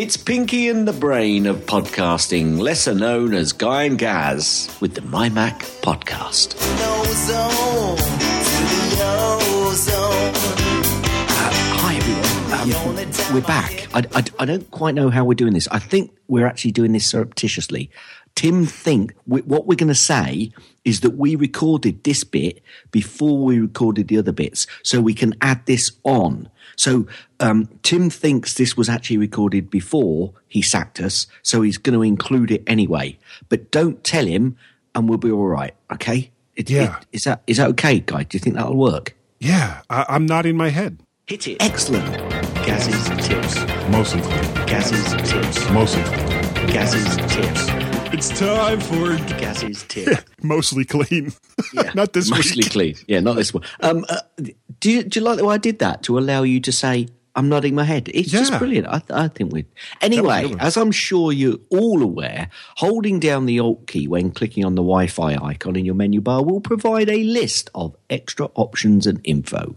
It's Pinky and the Brain of podcasting, lesser known as Guy and Gaz, with the MyMac podcast. hi, everyone. Um, we're back. I, I, I don't quite know how we're doing this. I think we're actually doing this surreptitiously. Tim think we, what we're going to say is that we recorded this bit before we recorded the other bits, so we can add this on. So um, Tim thinks this was actually recorded before he sacked us, so he's going to include it anyway. But don't tell him, and we'll be all right. Okay? It, Yeah. it- is that is that okay, guy? Do you think that'll work? Yeah, I, I'm nodding my head. Hit it. Excellent. Gaz's tips. Mostly. Gaz's tips. Mostly. Gaz's tips. It's time for Gaz's tip. Mostly clean. Yeah, Not this Mostly week. clean. Yeah, not this one. Um, uh, do you do you like the way I did that to allow you to say I'm nodding my head? It's just brilliant. I, I think we. Anyway, as I'm sure you're all aware, holding down the Alt key when clicking on the Wi-Fi icon in your menu bar will provide a list of extra options and info.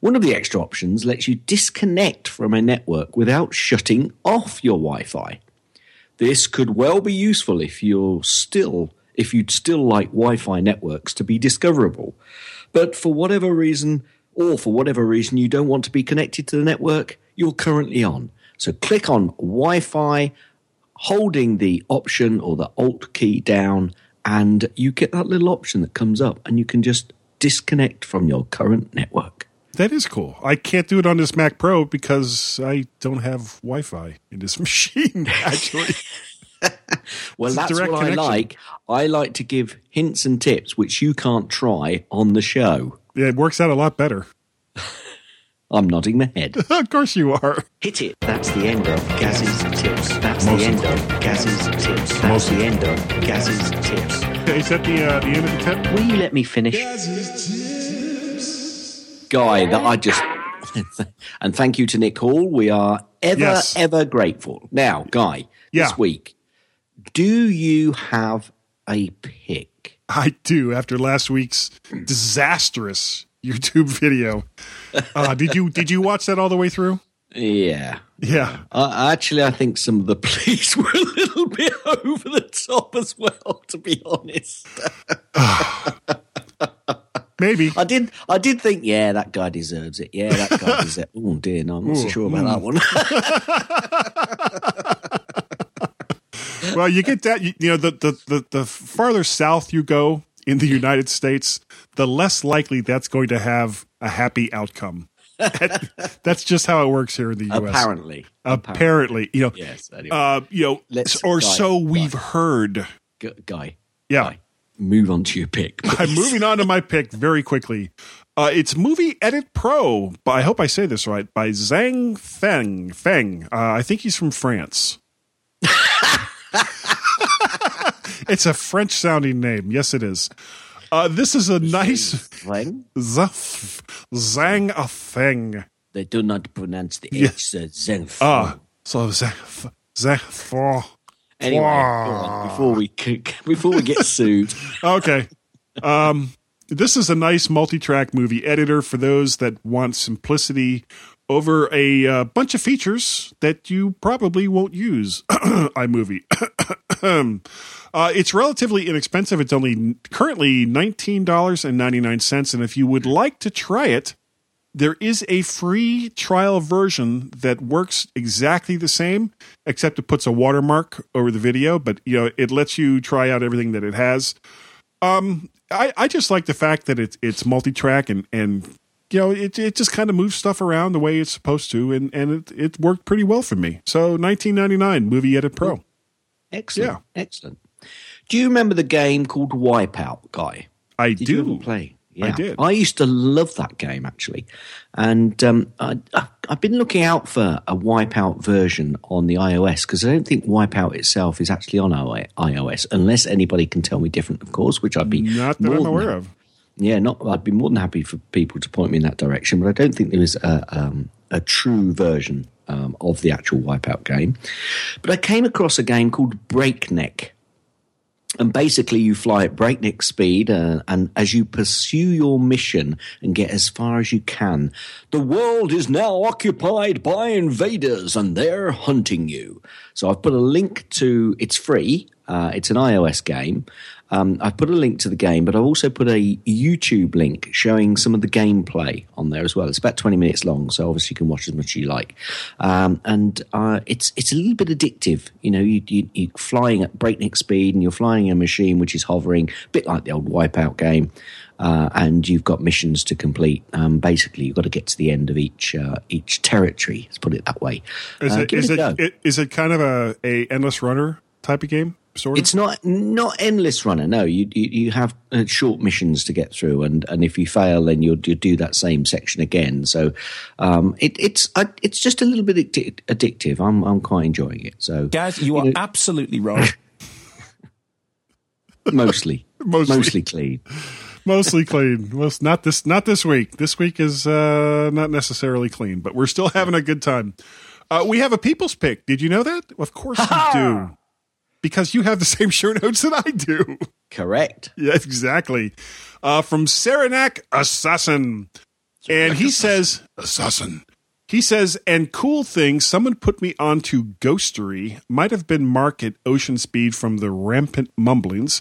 One of the extra options lets you disconnect from a network without shutting off your Wi-Fi. This could well be useful if you're still if you'd still like Wi-Fi networks to be discoverable. But for whatever reason or for whatever reason you don't want to be connected to the network you're currently on. So click on Wi-Fi holding the option or the alt key down and you get that little option that comes up and you can just disconnect from your current network. That is cool. I can't do it on this Mac Pro because I don't have Wi Fi in this machine, actually. Well, that's direct what I like. I like to give hints and tips which you can't try on the show. yeah, it works out a lot better. I'm nodding my head. of course you are. Hit it. That's the end of Gaz's tips. That's Most the end of Gaz's tips. That's Most the end of Gaz's tips. Is that the, uh, the end of the tip? Will you let me finish? Guy, that I just. and thank you to Nick Hall. We are ever, Yes. ever grateful. Now, Guy, Yeah. this week, do you have a pick? I do. After last week's disastrous YouTube video, uh, did you did you watch that all the way through? Yeah. Yeah. Uh, actually, I think some of the police were a little bit over the top as well. To be honest, maybe I did. I did think, yeah, that guy deserves it. Yeah, that guy deserves. It. Oh dear, no, I'm not so sure about that one. well, you get that. You, you know, the, the the the farther south you go in the United States, the less likely that's going to have a happy outcome. That- that's just how it works here in the U.S. Apparently. apparently, you know, Yes, anyway. uh, you know, Let's- or Guy, so we've heard. Gu- guy, Yeah, move on to your pick. I'm moving on to my pick very quickly. Uh, it's Movie Edit Pro. By, I hope I say this right. By Zhang Feng. Feng. Uh, I think he's from France. it's a French sounding name. Yes, it is. Uh, this is a nice Feng? Zaf- Zhang Feng. They do not pronounce the Yeah. H. Uh, Zenf. Ah, so Zhang Zhang. Anyway, on, before we before we get sued, okay. Um, this is a nice multi-track movie editor for those that want simplicity over a uh, bunch of features that you probably won't use. iMovie. uh, it's relatively inexpensive. It's only currently nineteen dollars and ninety nine cents, and if you would like to try it, there is a free trial version that works exactly the same, except it puts a watermark over the video, but you know it lets you try out everything that it has. Um, I, I just like the fact that it's it's multi-track and and you know it it just kind of moves stuff around the way it's supposed to, and and it it worked pretty well for me. So 1999 Movie Edit Pro. excellent, Yeah. excellent. Do you remember the game called Wipeout, guy? I Did you do. ever play? Yeah. I did. I used to love that game actually, and um, I, I've been looking out for a Wipeout version on the iOS because I don't think Wipeout itself is actually on iOS, unless anybody can tell me different, of course, which I'd be Not that more I'm aware of. Yeah, not. I'd be more than happy for people to point me in that direction, but I don't think there is a um, a true version um, of the actual Wipeout game. But I came across a game called Breakneck, and basically you fly at breakneck speed, uh, and as you pursue your mission and get as far as you can, the world is now occupied by invaders, and they're hunting you. So I've put a link to. It's free. Uh, it's an iOS game. Um, I've put a link to the game, but I've also put a YouTube link showing some of the gameplay on there as well. It's about 20 minutes long, so obviously you can watch as much as you like. Um, and uh, it's it's a little bit addictive. You know, you, you, you're flying at breakneck speed and you're flying a machine which is hovering, a bit like the old Wipeout game. Uh, and you've got missions to complete. Um, basically, you've got to get to the end of each uh, each territory. Let's put it that way. Is Uh, it is it, it is it kind of a, a endless runner type of game? Sort of. It's not not endless runner. No, you you, you have uh, short missions to get through, and, and if you fail, then you'll you do that same section again. So um, it, it's I, it's just a little bit addic- addictive. I'm I'm quite enjoying it. So Gaz, you are absolutely wrong. mostly Mostly. mostly clean. mostly clean. Most not this not this week. This week is uh, not necessarily clean, but we're still having a good time. Uh, we have a people's pick. Did you know that? Of course we do, because you have the same show notes that I do. Correct. Yeah, exactly. Uh, from Saranac Assassin, and he says Assassin. He says, and cool thing, someone put me onto Ghostery. Might have been Mark at Ocean Speed from the Rampant Mumblings.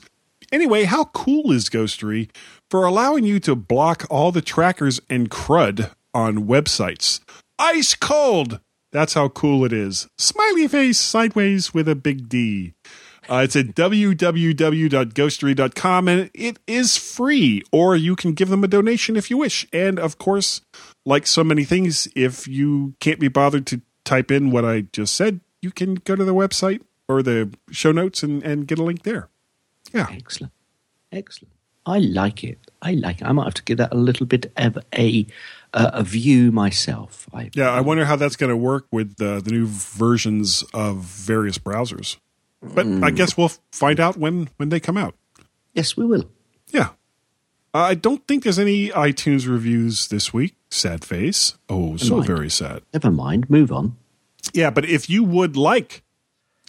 Anyway, how cool is Ghostery for allowing you to block all the trackers and crud on websites? Ice cold! That's how cool it is. Smiley face sideways with a big D. Uh, it's at www.ghostery.com and it is free, or you can give them a donation if you wish. And of course, like so many things, if you can't be bothered to type in what I just said, you can go to the website or the show notes and, and get a link there. Yeah. Excellent. Excellent. I like it. I like it. I might have to give that a little bit of a uh, a view myself. I, Yeah, I wonder how that's going to work with uh, the new versions of various browsers. But I guess we'll find out when when they come out. Yes, we will. Yeah. I don't think there's any iTunes reviews this week. Sad face. Oh, so mind. very sad. Never mind. Move on. Yeah, but if you would like,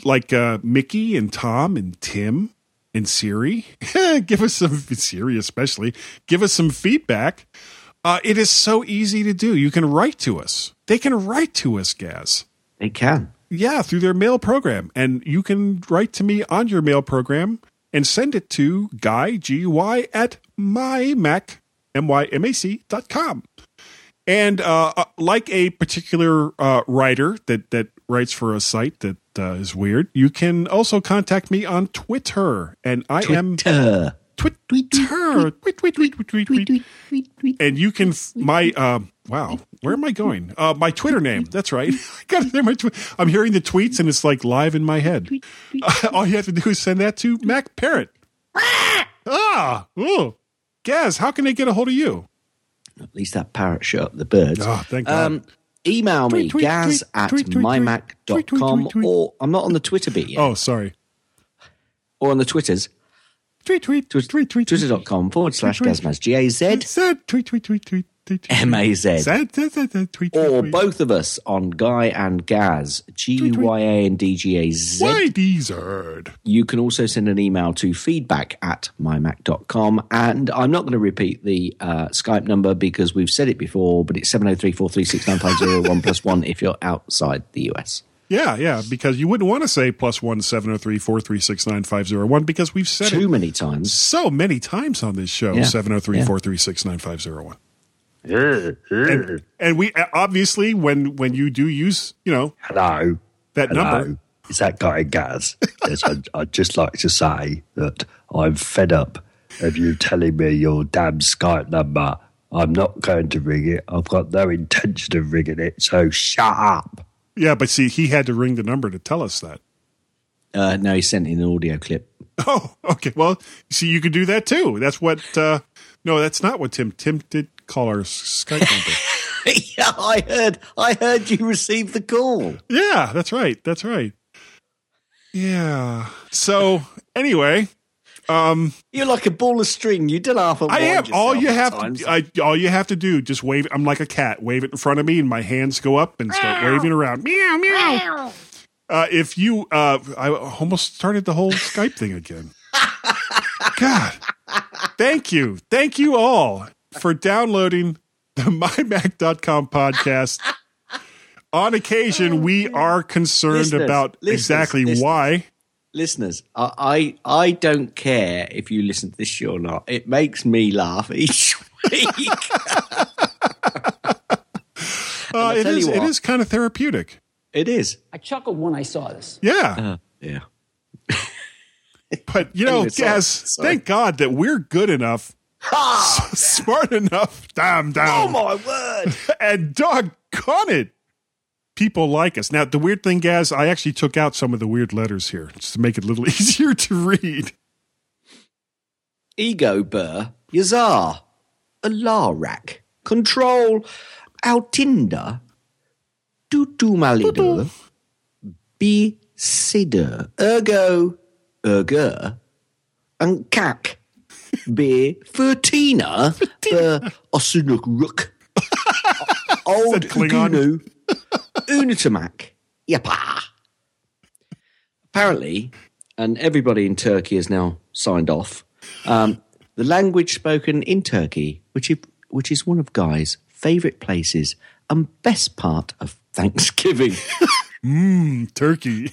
like uh, Mickey and Tom and Tim and Siri, give us some Siri especially. Give us some feedback. Uh, it is so easy to do. You can write to us. They can write to us, Gaz. They can. Yeah, through their mail program. And you can write to me on your mail program and send it to Guy, G Y, at mymac, M-Y-M-A-C dot com. And uh, uh, like a particular uh, writer that, that writes for a site that uh, is weird, you can also contact me on Twitter. And I am Twitter. Twit- Twitter. Tweet, tweet, tweet, tweet, tweet, tweet. And you can my um wow, where am I going? Uh my Twitter name. That's right. I got to say my twi- I'm hearing the tweets and it's like live in my head. Uh, all you have to do is send that to Mac Parrot. ah, oh. Gaz, how can they get a hold of you? At least that parrot shut up the birds. Oh, thank God. Um, email me, Tweet, tweet, gaz tweet, at tweet, tweet, tweet. Tweet, tweet, mymac.com tweet, tweet. or I'm not on the Twitter bit yet. Oh, sorry. Or on the Twitters. Tweet, tweet, tweet, tweet, tweet. Twitter.com forward slash. Gazmaz. G A Z tweet, tweet, tweet, tweet, tweet. M A Z. Or both of us on Guy and Gaz. G U Y A and D G A Z. Why Deezard? You can also send an email to feedback at mymac.com. And I'm not going to repeat the uh, Skype number because we've said it before, but it's 703 436 9501 plus one if you're outside the US. Yeah, yeah, because you wouldn't want to say plus one seven zero three four three six nine five zero one because we've said Too it many times. so many times on this show Yeah, seven zero three four three six nine five zero one. Yeah, And, and we obviously when when you do use you know Hello. that Hello. number, Is that guy Gaz? yes, I'd, I'd just like to say that I'm fed up of you telling me your damn Skype number. I'm not going to ring it. I've got no intention of ringing it, so shut up. Yeah, but see, he had to ring the number to tell us that. Uh, no, he sent in an audio clip. Oh, okay. Well, see, you could do that too. That's what uh, No, that's not what Tim. Tim did call our Skype number. yeah, I heard. I heard you received the call. yeah, that's right. That's right. Yeah. So anyway, um, You're like a ball of string. You did half. I am. All you have to, I, all you have to do, just wave. I'm like a cat. Wave it in front of me, and my hands go up and start waving around. Meow meow. Uh, if you, uh, I almost started the whole Skype thing again. God, thank you, thank you all for downloading the mymac.com podcast. On occasion, we are concerned Listeners, about listeners, exactly listeners. why. Listeners, I, I I don't care if you listen to this show or not. It makes me laugh each week. Uh, I it tell is. you It what. is kind of therapeutic. It is. I chuckled when I saw this. Yeah. Uh, yeah. But you know, Anyway, sorry, Gaz, thank God that we're good enough, smart enough, damn, damn. Oh my word! and doggone it, people like us. Now, the weird thing, guys, I actually took out some of the weird letters here just to make it a little easier to read. Ego Burr, Yazar, Alarak, Control, Altinda, Tutumalido, B. Sider, Ergo, Erger, and Kak, B. Fertina, Osunuk Rook, Old Klingon. Gunu, Unutamak, Yapa. Apparently, and everybody in Turkey has now signed off. Um, the language spoken in Turkey, which is, which is one of Guy's favourite places and best part of Thanksgiving. Mmm, turkey.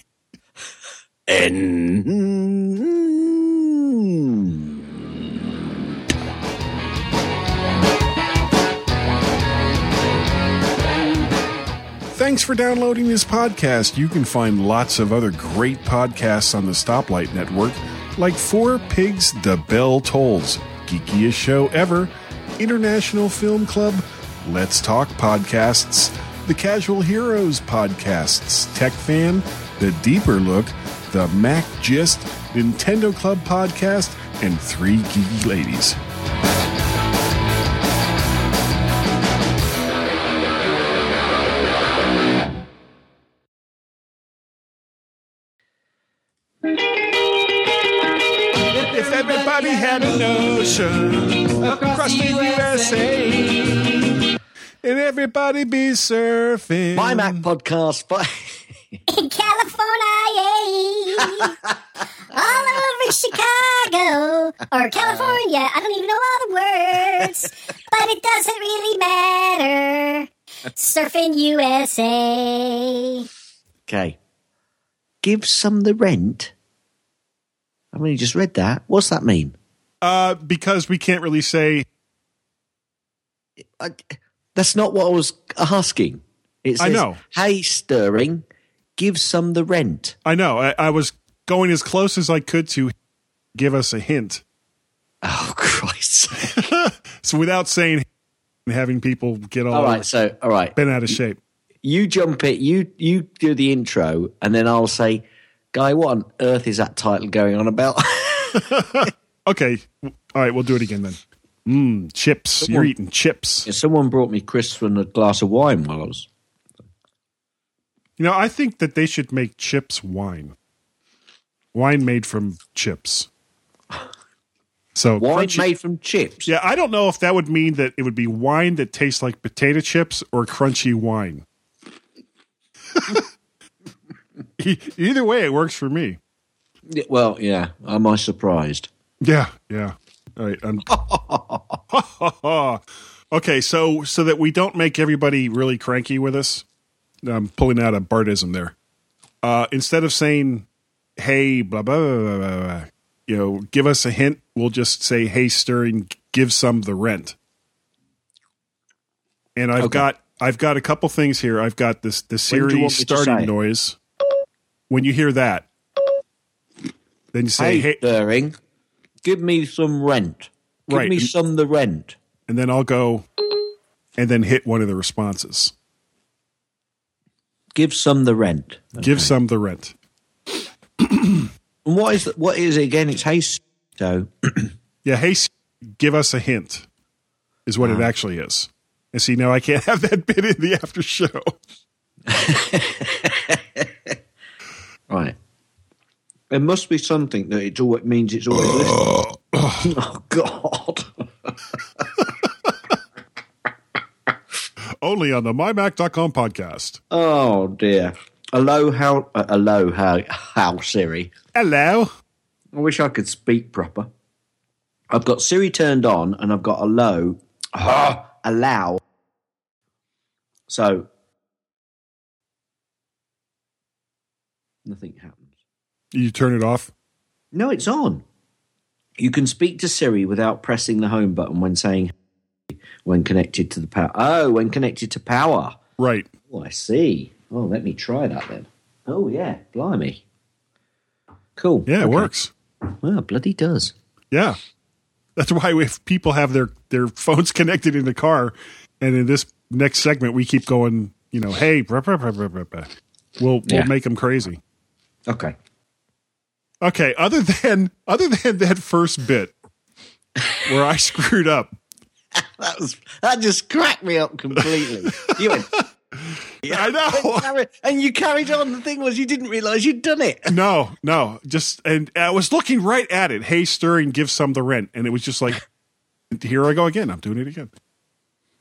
Thanks for downloading this podcast. You can find lots of other great podcasts on the Stoplight Network, like Four Pigs The Bell Tolls, Geekiest Show Ever, International Film Club, Let's Talk Podcasts, The Casual Heroes Podcasts, Tech Fan, The Deeper Look, The Mac Gist, Nintendo Club Podcast, and Three Geeky Ladies. Had an ocean across the USA, and everybody be surfing. MyMac podcast. But In California, all over Chicago or California. I don't even know all the words, but it doesn't really matter. Surfing USA. okay, give some the rent. I mean, you just read that. What's that mean? Uh, because we can't really say. That's not what I was asking. It says, I know. Hey, Stirring, give some the rent. I know. I, I was going as close as I could to give us a hint. Oh Christ! so without saying, having people get all, All right, so all right, been out of shape. you jump it. You you do the intro, and then I'll say, "Guy, what on earth is that title going on about?" Okay. All right, we'll do it again then. Mmm, chips. Come You're eating chips. Yeah, Someone brought me crisps and a glass of wine while I was. You know, I think that they should make chips wine. Wine made from chips. So Wine crunchy- made from chips. Yeah, I don't know if that would mean that it would be wine that tastes like potato chips or crunchy wine. Either way, it works for me. Well, yeah. Am I surprised? Yeah, yeah. All right. I'm- okay, so so that we don't make everybody really cranky with us, I'm pulling out a Bartism there. Uh, instead of saying, "Hey, blah blah blah, blah, blah, blah," you know, give us a hint. We'll just say, "Hey, Stirring, give some the rent." And I've Okay. got I've got a couple things here. I've got this the When do you Siri want me to say starting noise. When you hear that, then you say, hey, "Hey, Stirring, give me some rent. Give Right. me some the rent." and then I'll go and then hit one of the responses. Give some the rent. Give some the rent. And what is what is it again? It's hey. So Yeah, hey, give us a hint, is what it ah. actually is. And see, now I can't have that bit in the after show. Right. There must be something that it always means it's always listening. oh God! Only on the mymac.com podcast. Oh dear. Hello, how? Uh, hello, how? How Siri? Hello. I wish I could speak proper. I've got Siri turned on, and I've got hello, ah, allow. So nothing happens. You turn it off? No, it's on. You can speak to Siri without pressing the home button when saying when connected to the power. Oh, when connected to power. Right. Oh, I see. Oh, let me try that then. Oh, yeah. Blimey. Cool. Yeah, it Okay. works. Well, bloody does. Yeah. That's why if people have their, their phones connected in the car, and in this next segment we keep going, you know, hey, we'll we'll Yeah. make them crazy. Okay. Okay. Other than other than that first bit where I screwed up, That was that just cracked me up completely. you went. Yeah, I know. And you carried on. The thing was, you didn't realize you'd done it. no, no, just and I was looking right at it. Hey, stirring, give some the rent, and it was just like, here I go again. I'm doing it again.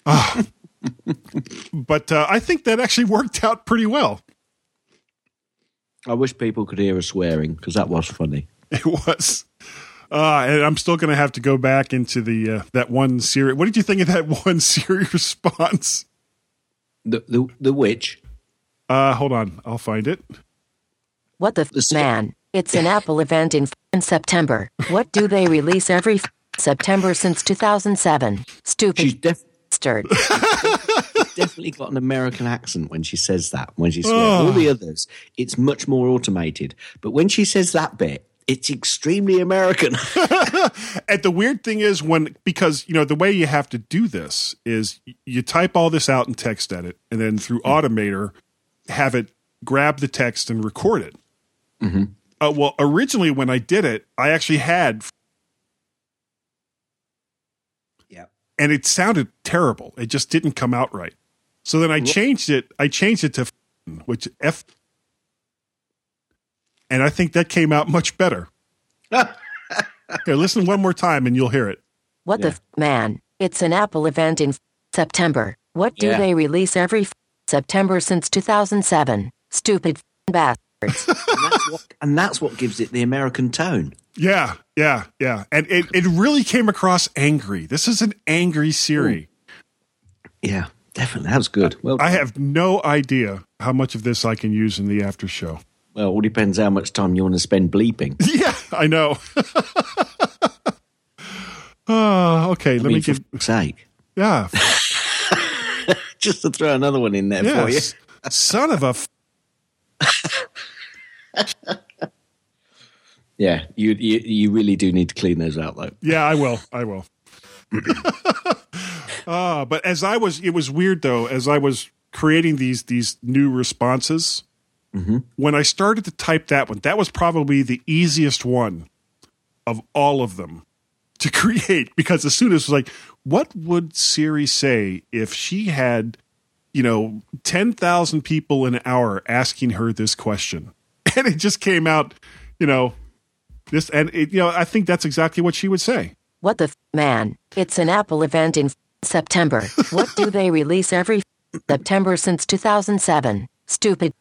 Ah. but uh, I think that actually worked out pretty well. I wish people could hear us swearing because that was funny. It was. Uh, and I'm still going to have to go back into the uh, that one Siri. What did you think of that one Siri response? The the the witch. Uh, hold on, I'll find it. What the f- man? It's an Apple event in, f- in September. What do they release every f- September since 2007? Stupid She's def- bastard. definitely got an American accent when she says that. When she says Oh. all the others, it's much more automated. But when she says that bit, it's extremely American. And the weird thing is when because you know the way you have to do this is you type all this out in text edit, and then through Automator have it grab the text and record it. mm-hmm. Uh, well, originally when I did it, I actually had, Yeah. And it sounded terrible. It just didn't come out right. So then I changed it. I changed it to f- which f, and I think that came out much better. Here, listen one more time, and you'll hear it. What the f- man? It's an Apple event in f- September. What do Yeah. they release every f- September since 2007? Stupid f- bastards. And, that's what, and that's what gives it the American tone. Yeah, yeah, yeah. And it, it really came across angry. This is an angry Siri. Yeah, definitely. That was good. Well, I have no idea how much of this I can use in the after show. well, all depends how much time you want to spend bleeping. Yeah, I know. Oh, okay. I let mean, me give. sake. Yeah. Just to throw another one in there for you. Yes. Son of a. F- Yeah, you, you you really do need to clean those out though. yeah, I will. I will. uh, but as I was, it was weird though. As I was creating these these new responses, when I started to type that one, that was probably the easiest one of all of them to create because as soon as it was like, what would Siri say if she had, you know, 10,000 people an hour asking her this question? And it just came out, you know, this, and it, you know, I think that's exactly what she would say. What the f- man? It's an Apple event in f- September. What do they release every f- September since 2007? Stupid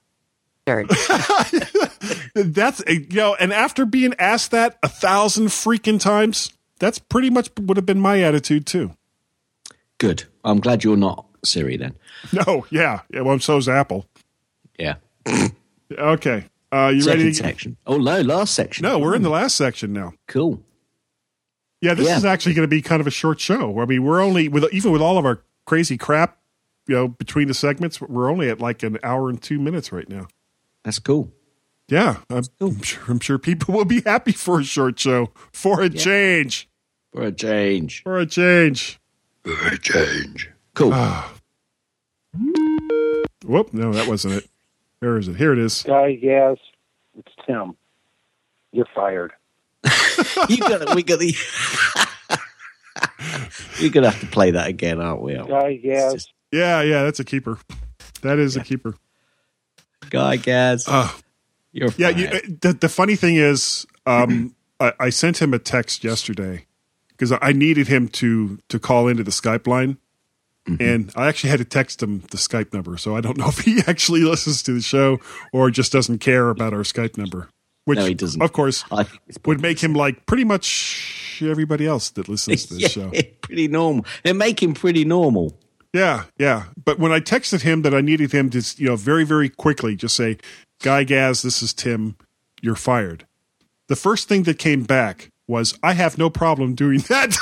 bastard. That's, eh, you know, and after being asked that a thousand freaking times, that's pretty much would have been my attitude too. Good. I'm glad you're not Siri then. No, yeah. yeah well, so's Apple. Yeah. Okay. Uh, you Second ready? To, section. Oh no, last section. no, we're in the last section now. Cool. Yeah, this Yeah. is actually going to be kind of a short show. I mean, we're only with even with all of our crazy crap, you know, between the segments, we're only at like an hour and two minutes right now. That's cool. Yeah, I'm, I'm sure. I'm sure people will be happy for a short show for a change. For a change. For a change. For a change. Cool. Whoop! No, that wasn't it. Where is it? Here it is. Guy, yes, it's Tim. You're fired. you got it. We got the. We're gonna have to play that again, aren't we? Guy Gaz. Yeah, yeah, that's a keeper. That is a keeper. Guy Gaz. Uh, You're yeah, you, the, the funny thing is, um, I, I sent him a text yesterday because I needed him to to call into the Skype line, Mm-hmm. and I actually had to text him the Skype number. So I don't know if he actually listens to the show or just doesn't care about our Skype number. Which, No, he doesn't. of course, I think it's would make him like pretty much everybody else that listens to this show. pretty normal. They make him pretty normal. Yeah, yeah. But when I texted him that I needed him to, you know, very, very quickly just say, Guy Gaz, this is Tim, you're fired. The first thing that came back was, I have no problem doing that.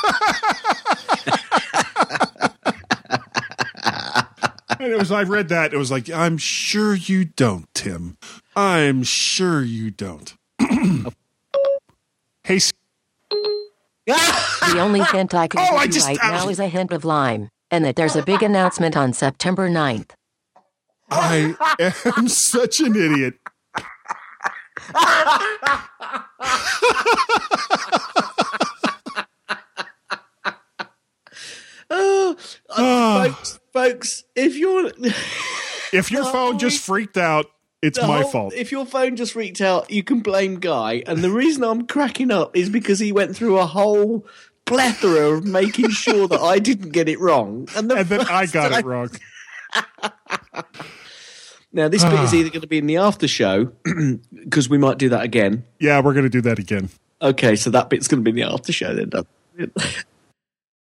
And it was, I read that. It was like, I'm sure you don't, Tim. I'm sure you don't. hey, The only hint I can Oh, give just- right I now is a hint of lime, and that there's a big announcement on September 9th. I am such an idiot. Oh, uh, folks, folks, if you're If your phone just freaked out, it's my whole- fault. If your phone just freaked out, you can blame Guy. And the reason I'm cracking up is because he went through a whole plethora of making sure that I didn't get it wrong, and, the and then I got it wrong. Now this bit is Ah. either going to be in the after show because we might do that again. Yeah, we're going to do that again. Okay, so that bit's going to be in the after show then. doesn't it?